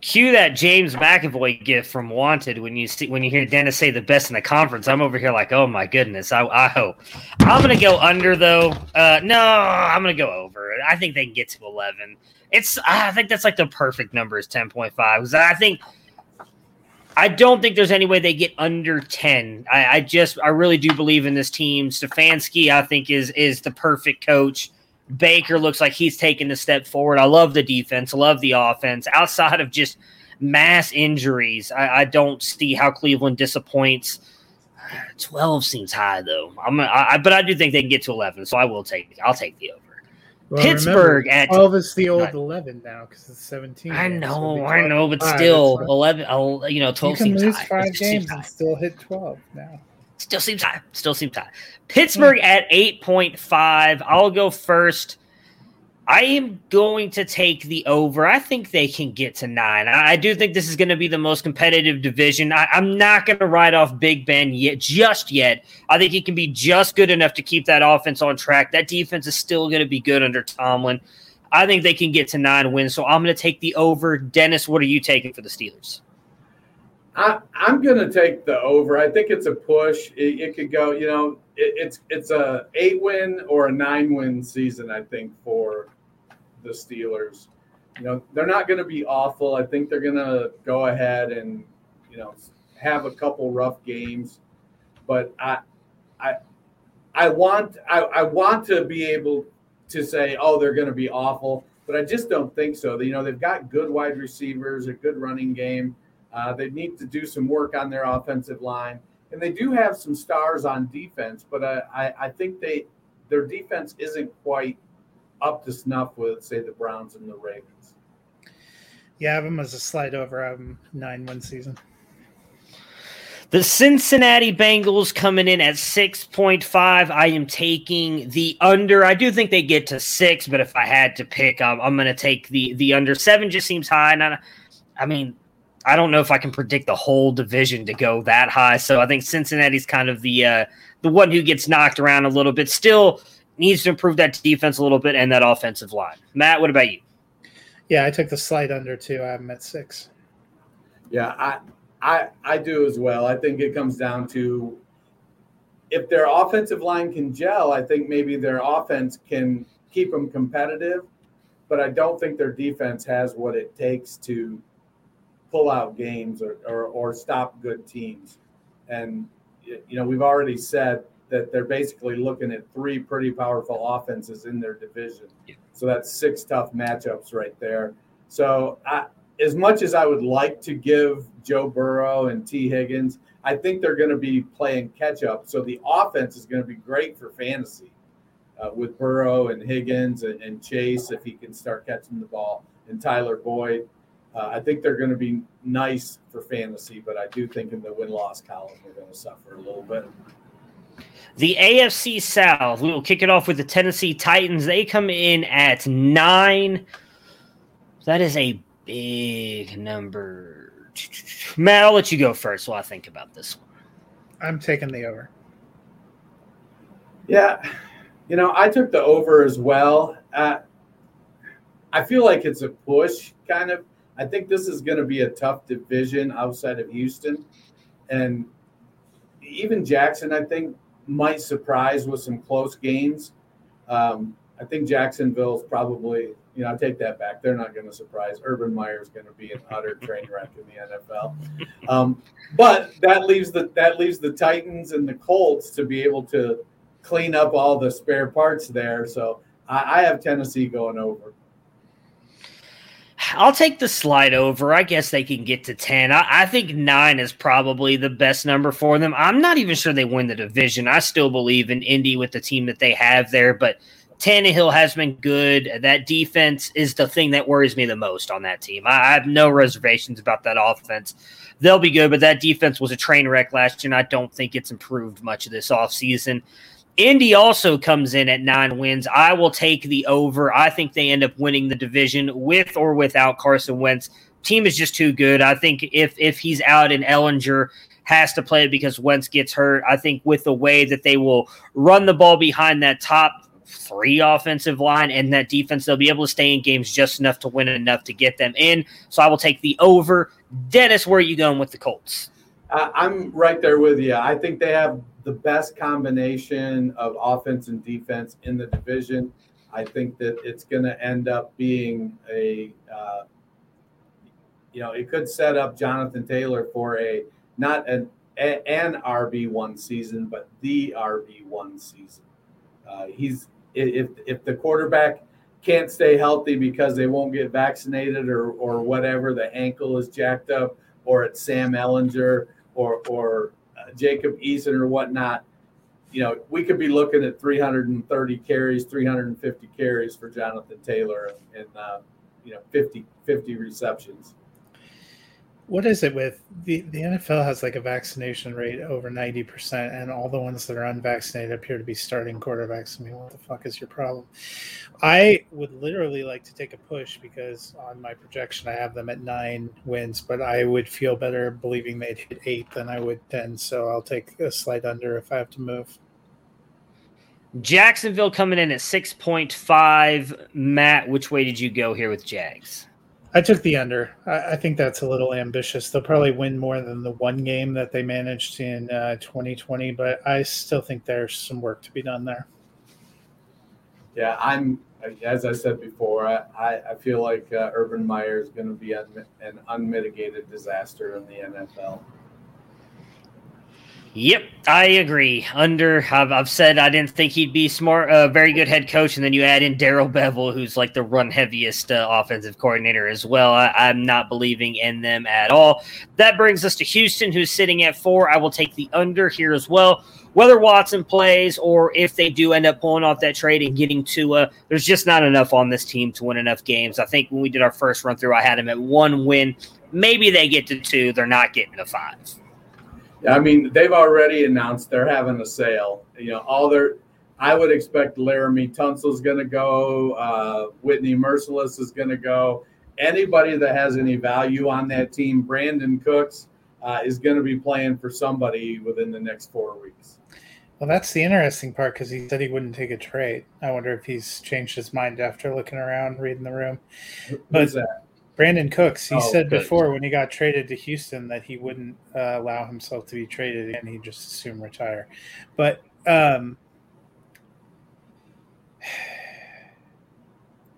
Cue that James McAvoy gift from Wanted when you see when you hear Dennis say the best in the conference. I'm over here like, oh my goodness. I, I hope I'm gonna go under though. Uh, no, I'm gonna go over. I think they can get to 11. It's I think that's like the perfect number is 10.5 because I think I don't think there's any way they get under 10. I, I, just I really do believe in this team. Stefanski, I think, is is the perfect coach. Baker looks like he's taking a step forward. I love the defense, I love the offense. Outside of just mass injuries, I, I don't see how Cleveland disappoints. 12 seems high though. I'm I, but I do think they can get to 11, so I will take I'll take the over. Well, Pittsburgh remember, at 12 is the old 11 now because it's 17. I know, I know, but still, 11, you know, 12 you can seems lose high. five games and still hit 12 now. Still seems high. Still seems high. Pittsburgh yeah. at 8.5. I'll go first. I am going to take the over. I think they can get to nine. I, I do think this is going to be the most competitive division. I, am not going to write off Big Ben yet, just yet. I think he can be just good enough to keep that offense on track. That defense is still going to be good under Tomlin. I think they can get to nine wins. So I'm going to take the over. Dennis, what are you taking for the Steelers? I, am going to take the over. I think it's a push. It, it could go, you know, it, it's it's a eight win or a nine win season. I think for the Steelers. You know, they're not going to be awful. I think they're going to go ahead and, you know, have a couple rough games, but I, I, I want, I, I want to be able to say, oh, they're going to be awful. but I just don't think so. You know, they've got good wide receivers, a good running game. Uh, they need to do some work on their offensive line, and they do have some stars on defense. But uh, I, I think they their defense isn't quite up to snuff with, say, the Browns and the Ravens. Yeah, I have them as a slide over. I have them nine win season. The Cincinnati Bengals coming in at 6.5. I am taking the under. I do think they get to six, but if I had to pick, I'm, I'm going to take the the under. Seven just seems high. And I, I mean, I don't know if I can predict the whole division to go that high. So I think Cincinnati's kind of the uh, the one who gets knocked around a little bit. Still needs to improve that defense a little bit and that offensive line. Matt, what about you? Yeah, I took the slight under too. I am at six. Yeah, I I I do as well. I think it comes down to if their offensive line can gel, I think maybe their offense can keep them competitive, but I don't think their defense has what it takes to pull out games or, or, or stop good teams. And you know, we've already said that they're basically looking at three pretty powerful offenses in their division. So that's six tough matchups right there. So I, as much as I would like to give Joe Burrow and Tee Higgins, I think they're going to be playing catch up. So the offense is going to be great for fantasy uh, with Burrow and Higgins and, and, Chase if he can start catching the ball and Tyler Boyd. Uh, I think they're going to be nice for fantasy, but I do think in the win loss column we're going to suffer a little bit. The AFC South, we will kick it off with the Tennessee Titans. They come in at nine. That is a big number. Matt, I'll let you go first while I think about this one. I'm taking the over. Yeah, you know, I took the over as well. Uh, I feel like it's a push, kind of. I think this is going to be a tough division outside of Houston. And even Jackson, I think, might surprise with some close games. Um, I think Jacksonville's probably you know, I take that back. They're not going to surprise. Urban Meyer is going to be an utter train wreck in the NFL. Um, but that leaves the that leaves the Titans and the Colts to be able to clean up all the spare parts there. So I, I have Tennessee going over. I'll take the slide over. I guess they can get to 10. I, I, think nine is probably the best number for them. I'm not even sure they win the division. I still believe in Indy with the team that they have there, but Tannehill has been good. That defense is the thing that worries me the most on that team. I, I have no reservations about that offense. They'll be good, but that defense was a train wreck last year, and I don't think it's improved much of this offseason. Indy also comes in at nine wins. I will take the over. I think they end up winning the division with or without Carson Wentz. Team is just too good. I think if if he's out and Ehlinger has to play because Wentz gets hurt, I think with the way that they will run the ball behind that top three offensive line and that defense, they'll be able to stay in games just enough to win enough to get them in. So I will take the over. Dennis, where are you going with the Colts? Uh, I'm right there with you. I think they have the best combination of offense and defense in the division. I think that it's going to end up being a, uh, you know, it could set up Jonathan Taylor for a not an an RB one season, but the RB one season. Uh, he's if if the quarterback can't stay healthy because they won't get vaccinated or or whatever, the ankle is jacked up, or it's Sam Ehlinger or or Jacob Eason or whatnot. You know, we could be looking at 330 carries, 350 carries for Jonathan Taylor, and uh, you know, 50 50 receptions what is it with the the NFL has like a vaccination rate over 90% and all the ones that are unvaccinated appear to be starting quarterbacks. I mean, what the fuck is your problem? I would literally like to take a push because on my projection I have them at 9 wins, but I would feel better believing they'd hit 8 than I would 10, so I'll take a slight under if I have to move. Jacksonville coming in at 6.5. Matt, which way did you go here with Jags? I took the under. I, I, think that's a little ambitious. They'll probably win more than the one game that they managed in uh, 2020, but I still think there's some work to be done there. Yeah, I'm. As I said before, I, I feel like uh, Urban Meyer is going to be un, an unmitigated disaster in the NFL. Yep, I agree. Under, I've, I've said I didn't think he'd be smart, a uh, very good head coach, and then you add in Darrell Bevell, who's like the run heaviest uh, offensive coordinator as well. I, I'm not believing in them at all. That brings us to Houston, who's sitting at four. I will take the under here as well. Whether Watson plays or if they do end up pulling off that trade and getting Tua, there's just not enough on this team to win enough games. I think when we did our first run through, I had him at one win. Maybe they get to two. They're not getting to five. I mean, they've already announced they're having a sale. You know, all their, I would expect Laremy Tunsil's going to go, uh, Whitney Mercilus is going to go. Anybody that has any value on that team, Brandin Cooks, uh, is going to be playing for somebody within the next four weeks. Well, that's the interesting part because he said he wouldn't take a trade. I wonder if he's changed his mind after looking around, reading the room. But Who's that? Brandin Cooks, he oh, said good. before when he got traded to Houston that he wouldn't uh, allow himself to be traded and he'd just assume retire. But um,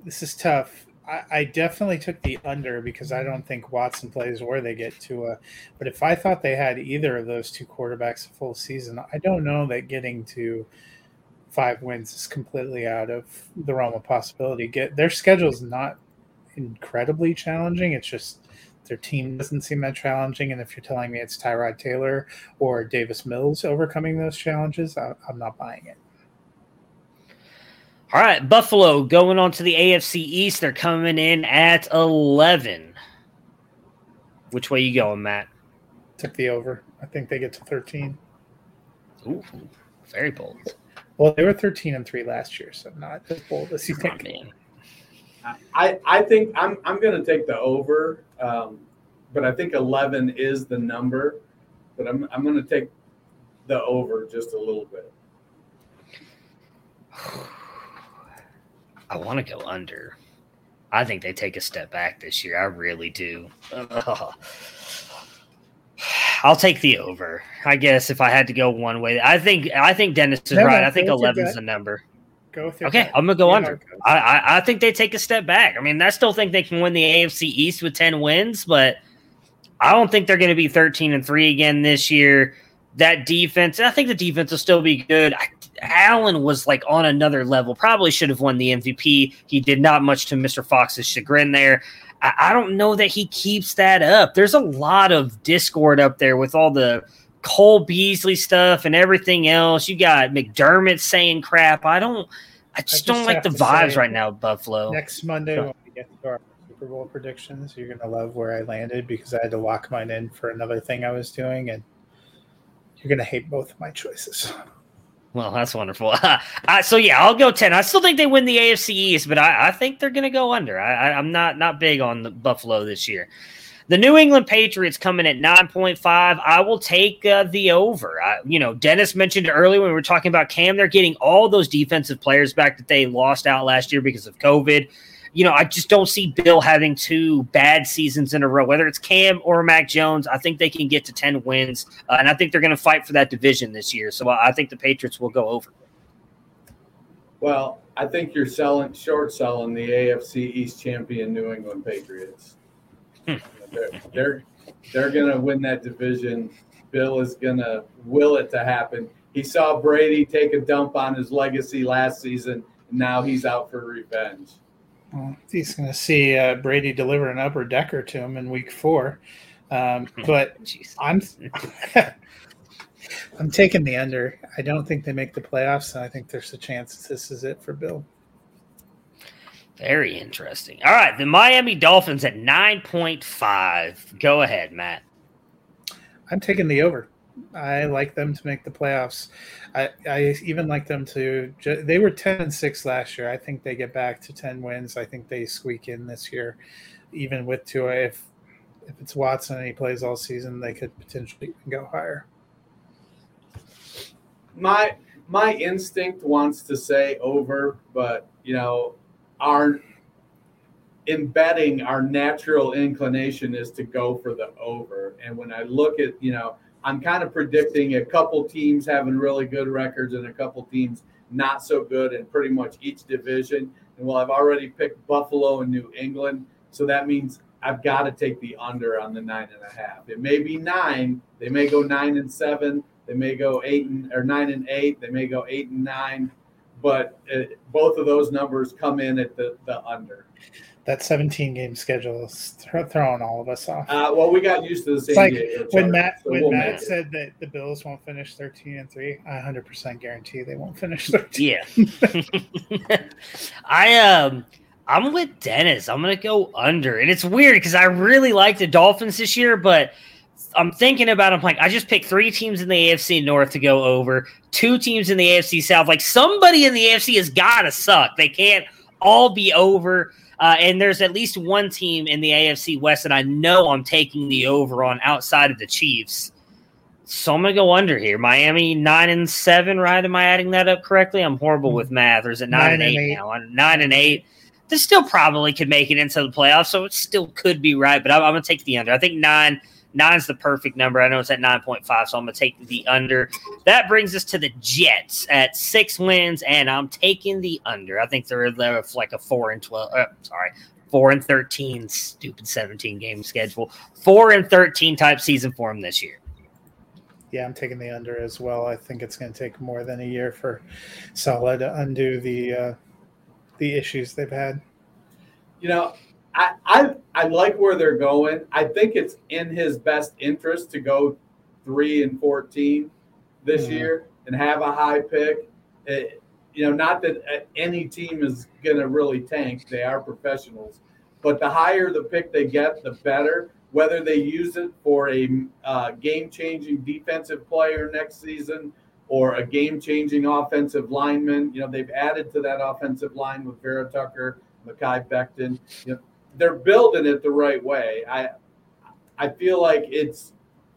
this is tough. I, I, definitely took the under because I don't think Watson plays where they get to. A, but if I thought they had either of those two quarterbacks a full season, I don't know that getting to five wins is completely out of the realm of possibility. Get their schedule is not incredibly challenging. It's just their team doesn't seem that challenging. And if you're telling me it's Tyrod Taylor or Davis Mills overcoming those challenges, I, am not buying it. All right, Buffalo going on to the AFC East. They're coming in at 11. Which way you going, Matt? Took the over. I think they get to 13. Ooh, very bold. Well, they were 13 and 3 last year, so not as bold as you think. man. I, I think I'm, I'm going to take the over, um, but I think 11 is the number. But I'm, I'm going to take the over just a little bit. I want to go under. I think they take a step back this year. I really do. I'll take the over. I guess if I had to go one way, I think I think Dennis is no, right. I think eleven is the number. Go okay. I'm gonna go yeah, under. I, I, I think they take a step back. I mean, I still think they can win the AFC East with ten wins, but I don't think they're going to be thirteen and three again this year. That defense, I think the defense will still be good. I, Allen was like on another level. Probably should have won the MVP. He did not much to Mr. Fox's chagrin there. I, I don't know that he keeps that up. There's a lot of discord up there with all the Cole Beasley stuff and everything else. You got McDermott saying crap. I don't. I just, I just don't like the vibes right now, Buffalo. Next Monday when we get to our Super Bowl predictions, you're gonna love where I landed because I had to lock mine in for another thing I was doing, and you're gonna hate both of my choices. Well, that's wonderful. uh, so yeah, I'll go ten. I still think they win the AFC East, but I, I think they're gonna go under. I, am not not big on the Buffalo this year. The New England Patriots coming at 9.5. I will take uh, the over. I, you know, Dennis mentioned earlier when we were talking about Cam, they're getting all those defensive players back that they lost out last year because of COVID. You know, I just don't see Bill having two bad seasons in a row, whether it's Cam or Mac Jones. I think they can get to 10 wins, uh, and I think they're going to fight for that division this year. So I think the Patriots will go over. Well, I think you're selling short selling the AFC East champion New England Patriots. Hmm. They're they're, they're going to win that division. Bill is going to will it to happen. He saw Brady take a dump on his legacy last season, and now he's out for revenge. Well, he's going to see uh, Brady deliver an upper decker to him in Week Four. Um, but I'm I'm taking the under. I don't think they make the playoffs, and I think there's a chance this is it for Bill. Very interesting. All right, the Miami Dolphins at 9.5. Go ahead, Matt. I'm taking the over. I like them to make the playoffs. I, I even like them to. They were 10 and 6 last year. I think they get back to 10 wins. I think they squeak in this year, even with Tua. If if it's Watson and he plays all season, they could potentially go higher. My my instinct wants to say over, but you know our in betting, our natural inclination is to go for the over. And when I look at, you know, I'm kind of predicting a couple teams having really good records and a couple teams not so good in pretty much each division. And well, I've already picked Buffalo and New England. So that means I've got to take the under on the nine and a half. It may be nine, they may go nine and seven, They may go eight and or nine and eight. They may go eight and nine, but it, both of those numbers come in at the the under. That 17 game schedule is th- throwing all of us off. Uh, well, we got used to the It's San like Diego when Chargers, Matt so when we'll Matt make it. said that the Bills won't finish 13 and three, I 100 percent guarantee they won't finish 13. Yeah. I um I'm with Dennis. I'm gonna go under. And it's weird because I really like the Dolphins this year, but I'm thinking about I'm like, I just picked three teams in the AFC North to go over, two teams in the AFC South. Like somebody in the AFC has gotta suck. They can't all be over. Uh, and there's at least one team in the AFC West that I know I'm taking the over on outside of the Chiefs. So I'm gonna go under here. Miami nine and seven, right? Am I adding that up correctly? I'm horrible with math. Or is it nine, Nine and, and eight, eight. now? Nine and eight. This still probably could make it into the playoffs, so it still could be right. But I'm, I'm gonna take the under. I think nine nine's the perfect number. I know it's at nine point five, so I'm gonna take the under. That brings us to the Jets at six wins, and I'm taking the under. I think they're they're like a four and twelve. Uh, sorry, four and thirteen. Stupid seventeen game schedule. Four and thirteen type season for them this year. Yeah, I'm taking the under as well. I think it's going to take more than a year for Salah to undo the uh, the issues they've had. you know, I, I I like where they're going. I think it's in his best interest to go three and fourteen this Mhm. year and have a high pick. It- you know, not that uh, any team is going to really tank; they are professionals. But the higher the pick they get, the better. Whether they use it for a uh, game-changing defensive player next season or a game-changing offensive lineman, you know, they've added to that offensive line with Vera Tucker, Mekhi Becton. You know, they're building it the right way. I I feel like it's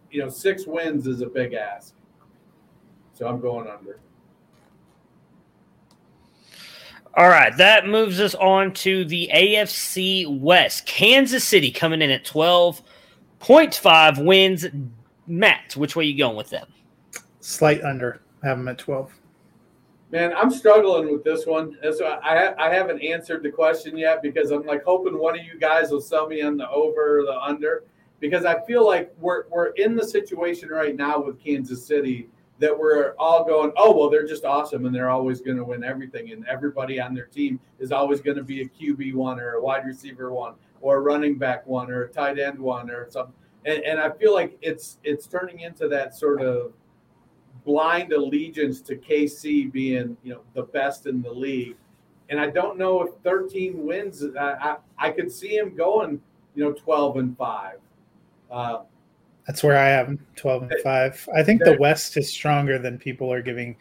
you know six wins is a big ask, so I'm going under. All right, that moves us on to the AFC West. Kansas City coming in at 12.5 wins. Matt, which way you going with them? Slight under. Have them at 12. Man, I'm struggling with this one. I I haven't answered the question yet because I'm like hoping one of you guys will sell me on the over or the under because I feel like we're we're in the situation right now with Kansas City that we're all going, oh well, they're just awesome and they're always going to win everything and everybody on their team is always going to be a QB one or a wide receiver one or a running back one or a tight end one or something. And, and I feel like it's it's turning into that sort of blind allegiance to KC being, you know, the best in the league. And I don't know if 13 wins. I I, I could see him going, you know, 12 and five. Uh, That's where I have them, 12 and 5. I think the West is stronger than people are giving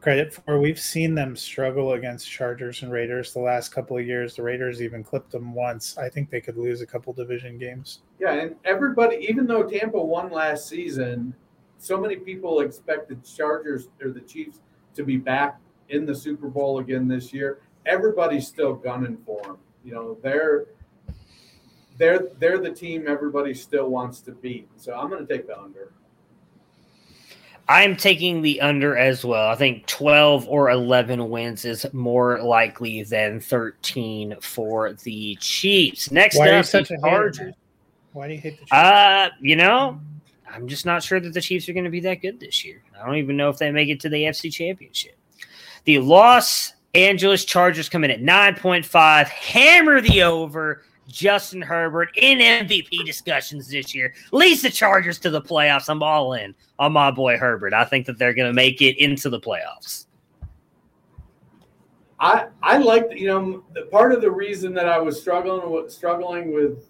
credit for. We've seen them struggle against Chargers and Raiders the last couple of years. The Raiders even clipped them once. I think they could lose a couple division games. yeah, and everybody, even though Tampa won last season, so many people expect the Chargers or the Chiefs to be back in the Super Bowl again this year. Everybody's still gunning for them. You know, they're they're they're the team everybody still wants to beat. So I'm going to take the under. I'm taking the under as well. I think 12 or 11 wins is more likely than 13 for the Chiefs. Next Why are you up, such the a? Chargers. Why do you hate the Chiefs? Uh, you know, I'm just not sure that the Chiefs are going to be that good this year. I don't even know if they make it to the AFC Championship. The Los Angeles Chargers come in at 9.5, hammer the over. Justin Herbert in MVP discussions this year. Leads the Chargers to the playoffs. I'm all in on my boy Herbert. I think that they're going to make it into the playoffs. I I like you know the part of the reason that I was struggling struggling with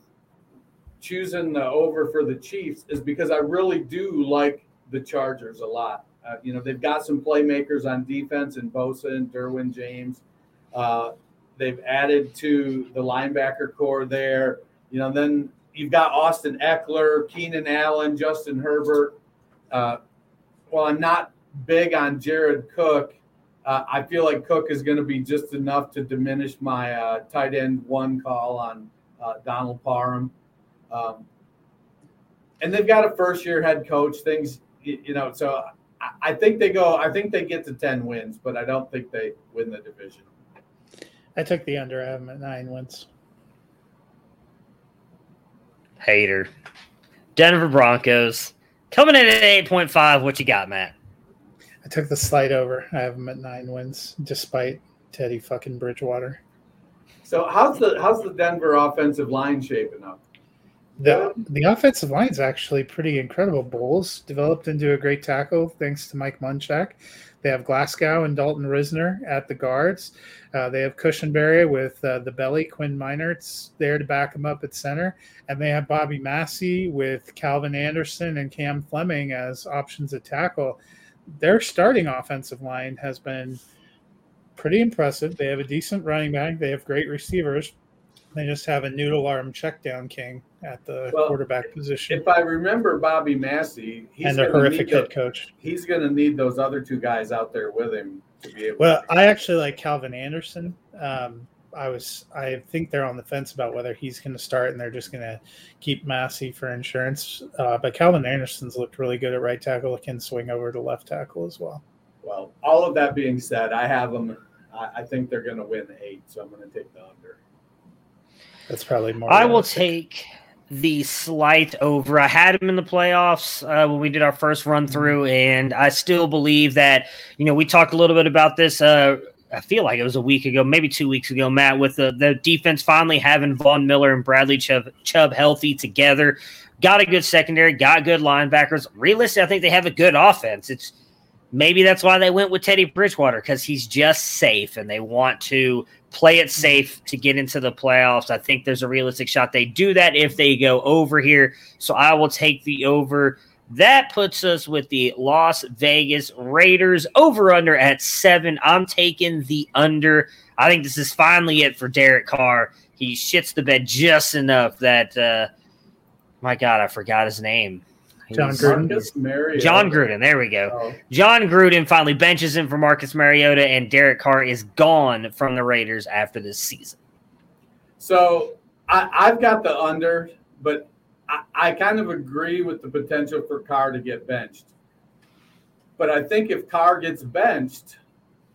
choosing the over for the Chiefs is because I really do like the Chargers a lot. Uh, you know they've got some playmakers on defense in Bosa and Derwin James. Uh, they've added to the linebacker corps there. You know then you've got Austin Ekeler, Keenan Allen, Justin Herbert. Uh, well, I'm not big on Jared Cook. Uh, I feel like Cook is going to be just enough to diminish my uh, tight end one call on uh, Donald Parham. Um, and they've got a first year head coach. Things, you, you know, so I, I think they go. I think they get to ten wins, but I don't think they win the division. I took the under. I have them at nine wins. Hater. Denver Broncos coming in at 8.5. What you got, Matt? I took the slight over. I have them at nine wins, despite Teddy fucking Bridgewater. So how's the how's the Denver offensive line shaping up? The the offensive line is actually pretty incredible. Bolles developed into a great tackle thanks to Mike Munchak. They have Glasgow and Dalton Risner at the guards. Uh, they have Cushenberry with uh, the belly, Quinn Meinerz there to back him up at center. And they have Bobby Massey with Calvin Anderson and Cam Fleming as options at tackle. Their starting offensive line has been pretty impressive. They have a decent running back, they have great receivers. They just have a noodle arm check down king at the well, quarterback position. If I remember Bobby Massey, he's and a horrific head coach. He's going to need those other two guys out there with him to be able. Well, I actually like Calvin Anderson. Um, I was, I think they're on the fence about whether he's going to start, and they're just going to keep Massey for insurance. Uh, but Calvin Anderson's looked really good at right tackle. It can swing over to left tackle as well. Well, all of that being said, I have them. I, I think they're going to win eight, so I'm going to take the under. That's probably more. I will take the slight over. I had him in the playoffs uh, when we did our first run mm-hmm. through, and I still believe that, you know, we talked a little bit about this. Uh, I feel like it was a week ago, maybe two weeks ago, Matt, with the, the defense finally having Von Miller and Bradley Chubb, Chubb healthy together. Got a good secondary, got good linebackers. Realistically, I think they have a good offense. It's maybe that's why they went with Teddy Bridgewater because he's just safe and they want to play it safe to get into the playoffs. I think there's a realistic shot they do that if they go over here. So I will take the over. That puts us with the Las Vegas Raiders over under at seven. I'm taking the under. I think this is finally it for Derek Carr. He shits the bed just enough that, uh, my God, I forgot his name. Jon Gruden. Jon Gruden. There we go. Oh. Jon Gruden finally benches him for Marcus Mariota, and Derek Carr is gone from the Raiders after this season. So I, have got the under, but I, I kind of agree with the potential for Carr to get benched. But I think if Carr gets benched,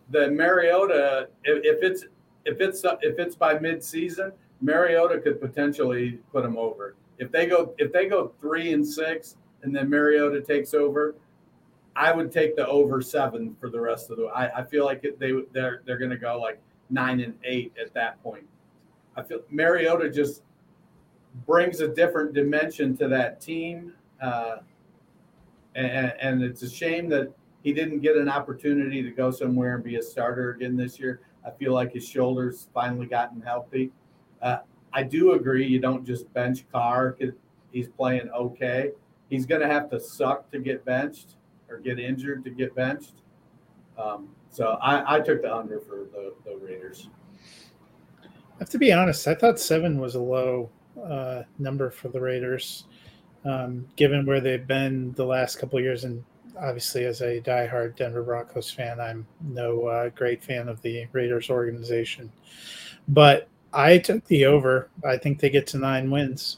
then Mariota, if, if it's if it's if it's by midseason, Mariota could potentially put him over. If they go if they go three and six, and then Mariota takes over, I would take the over seven for the rest of the. I, I feel like it, they they're they're going to go like nine and eight at that point. I feel Mariota just brings a different dimension to that team, uh, and, and it's a shame that he didn't get an opportunity to go somewhere and be a starter again this year. I feel like his shoulders finally gotten healthy. Uh, I do agree you don't just bench Carr he's playing okay he's going to have to suck to get benched or get injured to get benched. Um, so I, I, took the under for the, the, Raiders. I have to be honest. I thought seven was a low uh, number for the Raiders, um, given where they've been the last couple years. And obviously, as a diehard Denver Broncos fan, I'm no uh, great fan of the Raiders organization. But I took the over. I think they get to nine wins.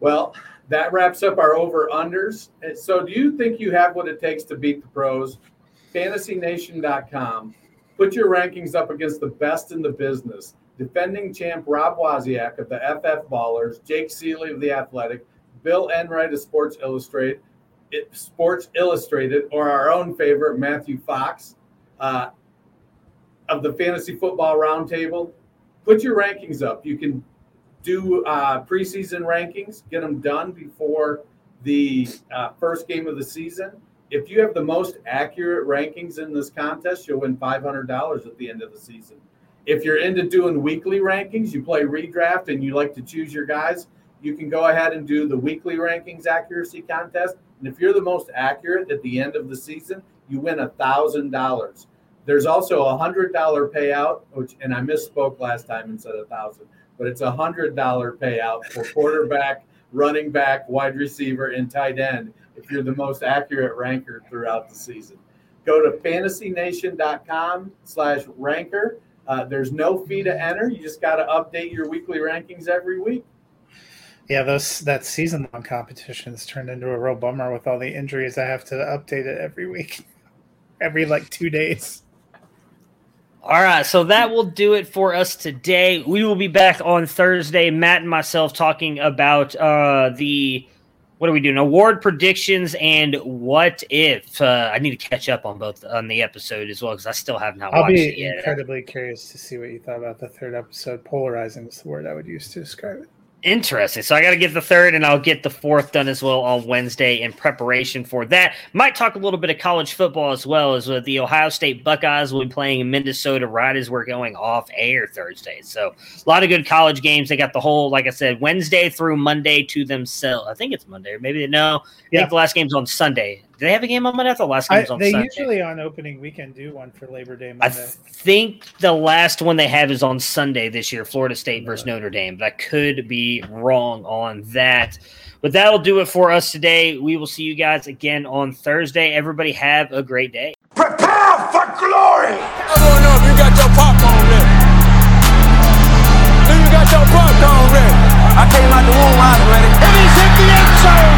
Well, that wraps up our over unders. So, do you think you have what it takes to beat the pros? FantasyNation.com. Put your rankings up against the best in the business. Defending champ Rob Wozniak of the FF Ballers, Jake Ciely of the Athletic, Bill Enright of Sports Illustrated, Sports Illustrated, or our own favorite Matthew Fox uh, of the Fantasy Football Roundtable. Put your rankings up. You can do uh, preseason rankings, get them done before the uh, first game of the season. If you have the most accurate rankings in this contest, you'll win $500 at the end of the season. If you're into doing weekly rankings, you play redraft and you like to choose your guys, you can go ahead and do the weekly rankings accuracy contest. And if you're the most accurate at the end of the season, you win $1,000. There's also a $100 payout, which, and I misspoke last time and said a 1000 but it's a hundred dollar payout for quarterback, running back, wide receiver, and tight end if you're the most accurate ranker throughout the season. Go to fantasynation.com slash ranker. Uh, there's no fee to enter. You just got to update your weekly rankings every week. Yeah, those that season long competition has turned into a real bummer with all the injuries. I have to update it every week, every like two days. All right, so that will do it for us today. We will be back on Thursday, Matt and myself talking about uh, the what are we doing? Award predictions and what if? Uh, I need to catch up on both on the episode as well because I still have not I'll watched be it yet. incredibly curious to see what you thought about the third episode. Polarizing is the word I would use to describe it. Interesting. So I got to get the third and I'll get the fourth done as well on Wednesday in preparation for that. Might talk a little bit of college football as well as with the Ohio State Buckeyes will be playing Minnesota right as we're going off air Thursday. So a lot of good college games. They got the whole, like I said, Wednesday through Monday to themselves. I think it's Monday or maybe no. I Yeah. think the last game's on Sunday. Do they have a game on Monday? I thought the last I, game's on Sunday? they Sunday. usually on opening weekend do one for Labor Day Monday. I think the last one they have is on Sunday this year, Florida State versus Notre Dame, but I could be wrong on that. But that'll do it for us today. We will see you guys again on Thursday. Everybody have a great day. Prepare for glory! I wanna know if you got your popcorn ready. Do you got your popcorn ready? I came out the womb, I was ready. And he's hit the end zone